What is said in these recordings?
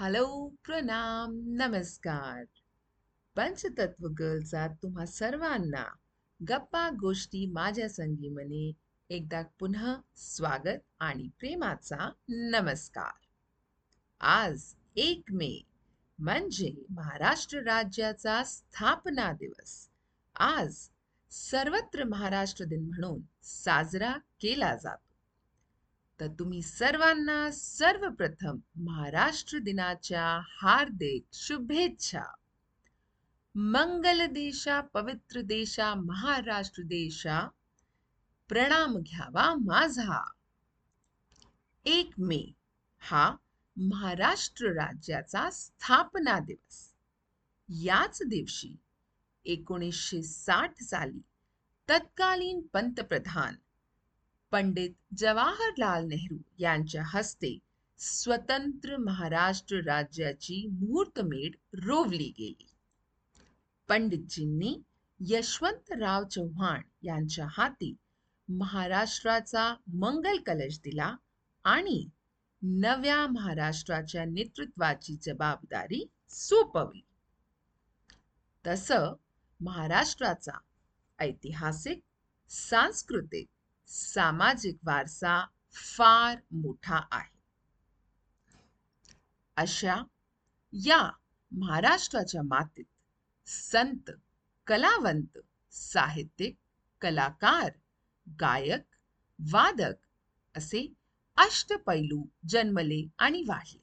Hello प्रणाम नमस्कार. पंचतत्व गर्लचा तुम्हा सर्वांना गप्पा गोष्टी माझ्या संगीमने एकदा पुन्हा स्वागत आणि प्रेमाचा नमस्कार. आज एक मे म्हणजे महाराष्ट्र राज्याचा स्थापना दिवस. आज सर्वत्र महाराष्ट्र दिन म्हणून साजरा केला जातो. तर तुम्ही सर्वांना सर्वप्रथम महाराष्ट्र दिनाच्या हार्दिक शुभेच्छा. मंगल देशा पवित्र देशा महाराष्ट्र देशा. प्रणाम घ्यावा माझा. एक मे हा महाराष्ट्र राज्याचा स्थापना दिवस. याच दिवशी एकोणीसशे साठ साली तत्कालीन पंतप्रधान पंडित जवाहरलाल नेहरू यांच्या हस्ते स्वतंत्र महाराष्ट्र राज्याची मुहूर्तमेढ रोवली गेली. पंडितजींनी यशवंतराव चव्हाण यांच्या हाती महाराष्ट्राचा मंगल कलश दिला आणि नव्या महाराष्ट्राच्या नेतृत्वाची जबाबदारी सोपवली. तस महाराष्ट्राचा ऐतिहासिक सांस्कृतिक सामाजिक वारसा फार मोठा आहे. अशा या महाराष्ट्राच्या मातीत संत कलावंत साहित्यिक कलाकार गायक वादक असे अष्टपैलू जन्मले आणि वाढले.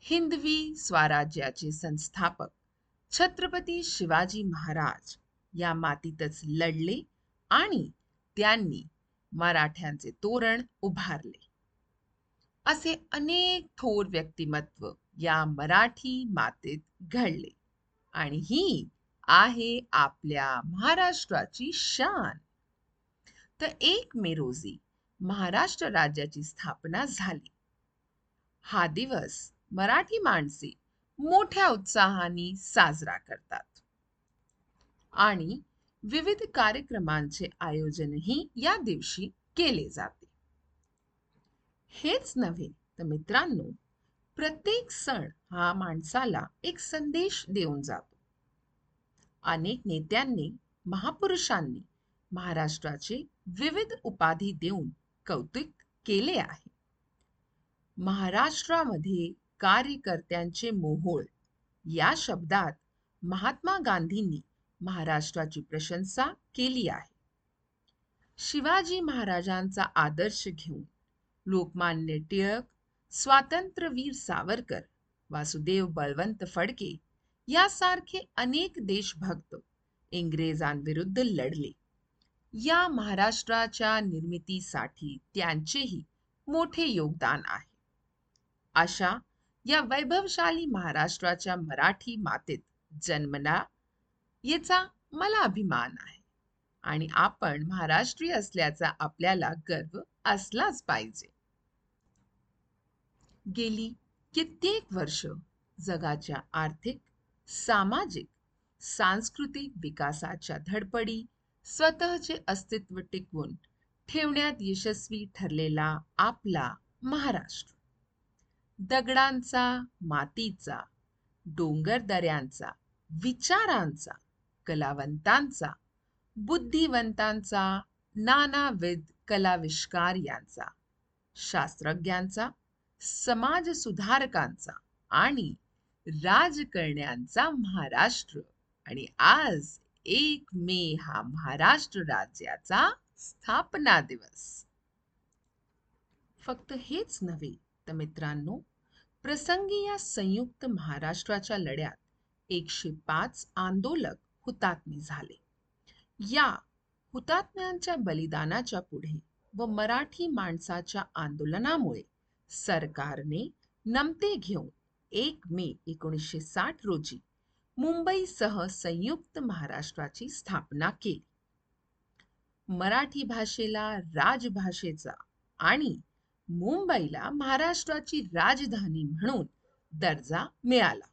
हिंदवी स्वराज्याचे संस्थापक छत्रपती शिवाजी महाराज या मातीतच लढले आणि त्यांनी मराठ्यांचे तोरण उभारले. असे अनेक थोर व्यक्तिमत्व या मराठी मातेत घडले आणि ही आहे आपल्या महाराष्ट्राची शान. तर एक मे रोजी महाराष्ट्र राज्याची स्थापना झाली. हा दिवस मराठी माणसे मोठ्या उत्साहाने साजरा करतात. आणि विविध कार्यक्रमांचे आयोजनही या दिवशी केले जाते. हेच नव्हे तर मित्रांनो प्रत्येक सण हा माणसाला एक संदेश देऊन जातो. अनेक नेत्यांनी महापुरुषांनी महाराष्ट्राचे विविध उपाधी देऊन कौतुक केले आहे. महाराष्ट्रामध्ये कार्यकर्त्यांचे मोहोळ या शब्दात महात्मा गांधींनी महाराष्ट्राची प्रशंसा केली आहे. शिवाजी महाराजांचा आदर्श घेऊन लोकमान्य टिळक स्वातंत्र्यवीर सावरकर वासुदेव बळवंत फडके यासारखे अनेक देशभक्त इंग्रजांविरुद्ध लढले. या महाराष्ट्राच्या निर्मितीसाठी त्यांचेही मोठे योगदान आहे. अशा या वैभवशाली महाराष्ट्राच्या मराठी मातेत जन्मला याचा मला अभिमान आहे. आणि आपण महाराष्ट्रीय असल्याचा आपल्याला गर्व असलाच पाहिजे. गेली कित्येक वर्ष जगाच्या आर्थिक सामाजिक सांस्कृतिक विकासाच्या धडपडी स्वतःचे अस्तित्व टिकवून ठेवण्यात यशस्वी ठरलेला आपला महाराष्ट्र. दगडांचा मातीचा डोंगर दऱ्यांचा विचारांचा कलावंतांचा बुद्धिवंतांचा नानाविध कलाविष्कार यांचा शास्त्रज्ञांचा समाज सुधारकांचा आणि राजकरण्यांचा महाराष्ट्र. आणि आज एक मे हा महाराष्ट्र राज्याचा स्थापना दिवस. फक्त हेच नव्हे तर मित्रांनो प्रसंगी या संयुक्त महाराष्ट्राच्या लढ्यात एकशे पाच आंदोलक हुतात्मे झाले. या हुतात्म्यांच्या बलिदानाच्या पुढे व मराठी माणसाच्या आंदोलनामुळे सरकारने नमते घेऊन एक मे एकोणीसशे साठ रोजी मुंबईसह संयुक्त महाराष्ट्राची स्थापना केली. मराठी भाषेला राजभाषेचा आणि मुंबईला महाराष्ट्राची राजधानी म्हणून दर्जा मिळाला.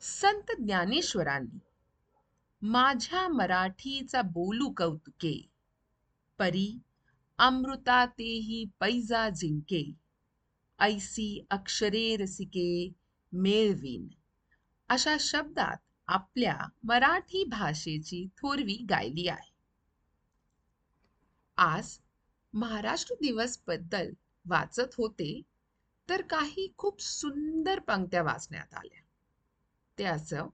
संत ज्ञानेश्वरांनी माझ्या मराठीचा बोलू कौतुके. परी अमृता तेही पैजा जिंके. ऐसी अक्षरे रसिके मेळवीन. अशा शब्दात आपल्या मराठी भाषेची थोरवी गायली आहे. आज महाराष्ट्र दिवसबद्दल वाचत होते तर काही खूप सुंदर पंक्त्या वाचण्यात आल्या. ते असं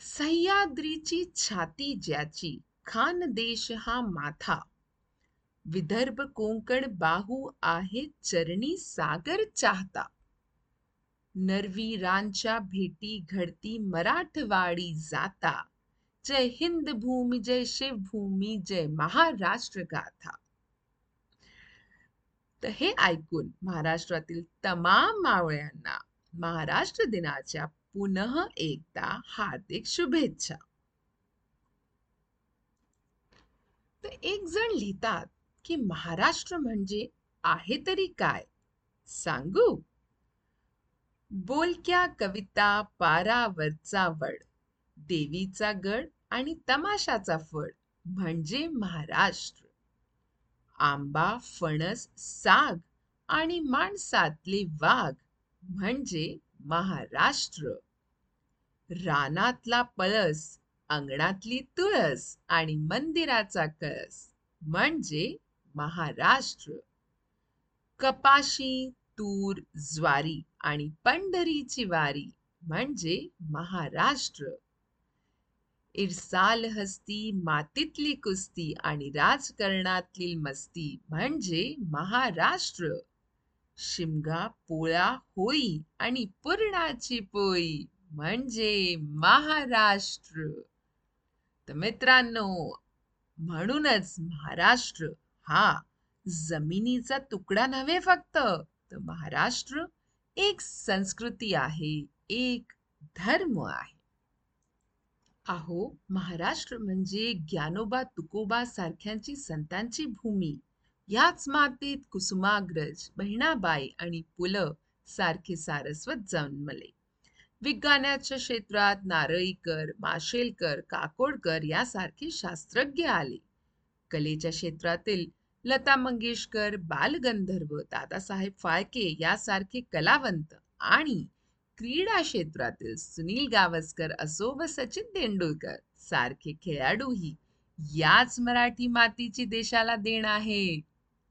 सह्याद्रीची छाती ज्याची खानदेश हा माथा. विदर्भ कोंकण बाहू आहे चरणी सागर चाहता. नरवीरांच्या भेटी घडती मराठवाडी जाता. जय हिंद भूमी जय शिवभूमी जय महाराष्ट्र गाथा. तर हे ऐकून महाराष्ट्रातील तमाम मावळ्यांना महाराष्ट्र दिनाच्या पुनः एकदा हार्दिक शुभेच्छा. तर एक जण लिहितात की महाराष्ट्र म्हणजे आहे तरी काय? सांगू? बोलक्या कविता पारावरचा वड देवीचा गड आणि तमाशाचा फड म्हणजे महाराष्ट्र. आंबा फणस साग आणि माणसातले वाघ म्हणजे महाराष्ट्र. रानातला पळस अंगणातली तुळस आणि मंदिराचा कळस. म्हणजे महाराष्ट्र. कपाशी तूर ज्वारी आणि पंढरीची वारी म्हणजे महाराष्ट्र. इरसाल हस्ती मातीतली कुस्ती आणि राजकारणातली मस्ती म्हणजे महाराष्ट्र. शिमगा पोळा होई आणि पुरणाची पोळी. म्हणजे महाराष्ट्र. तर मित्रांनो म्हणूनच महाराष्ट्र हा जमिनीचा तुकडा नव्हे फक्त तर महाराष्ट्र एक संस्कृती आहे एक धर्म आहे. अहो महाराष्ट्र म्हणजे ज्ञानोबा तुकोबा सारख्यांची संतांची भूमी. याच मातीत कुसुमाग्रज बहिणाबाई आणि पुलं सारखे सारस्वत जन्मले. विज्ञानाच्या क्षेत्रात नारळीकर माशेलकर काकोडकर यासारखे शास्त्रज्ञ आले. कलेच्या क्षेत्रातील लता मंगेशकर बालगंधर्व दादासाहेब फाळके यासारखे कलावंत आणि क्रीडा क्षेत्रातील सुनील गावस्कर असो व सचिन तेंडुलकर सारखे खेळाडूही याच मराठी मातीची देशाला देण आहे.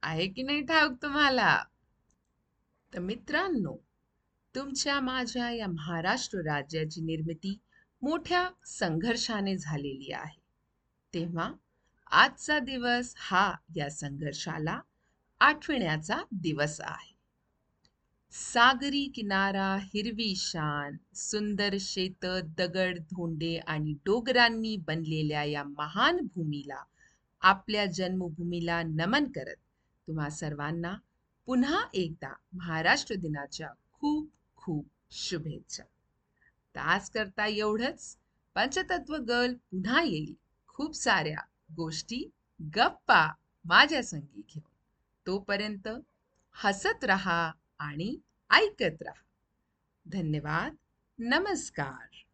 आहे की नाही ठाऊक तुम्हाला? तर मित्रांनो तुमच्या माझ्या या महाराष्ट्र राज्याची निर्मिती मोठ्या संघर्षाने झालेली आहे. तेव्हा आजचा दिवस हा या संघर्षाला आठवण्याचा दिवस आहे. सागरी किनारा हिरवी शान सुंदर शेत दगड धोंडे आणि डोगरांनी बनलेल्या या महान भूमीला आपल्या जन्मभूमीला नमन करत तुम्हा सर्वांना पुन्हा एकदा महाराष्ट्र दिनाच्या खूप खूप शुभेच्छा. तास करता एवढंच पंचतत्व गर्ल पुन्हा येईल. खूप साऱ्या गोष्टी गप्पा माझ्या संगी घेऊन. तोपर्यंत हसत रहा आणि ऐकत राहा. धन्यवाद. नमस्कार.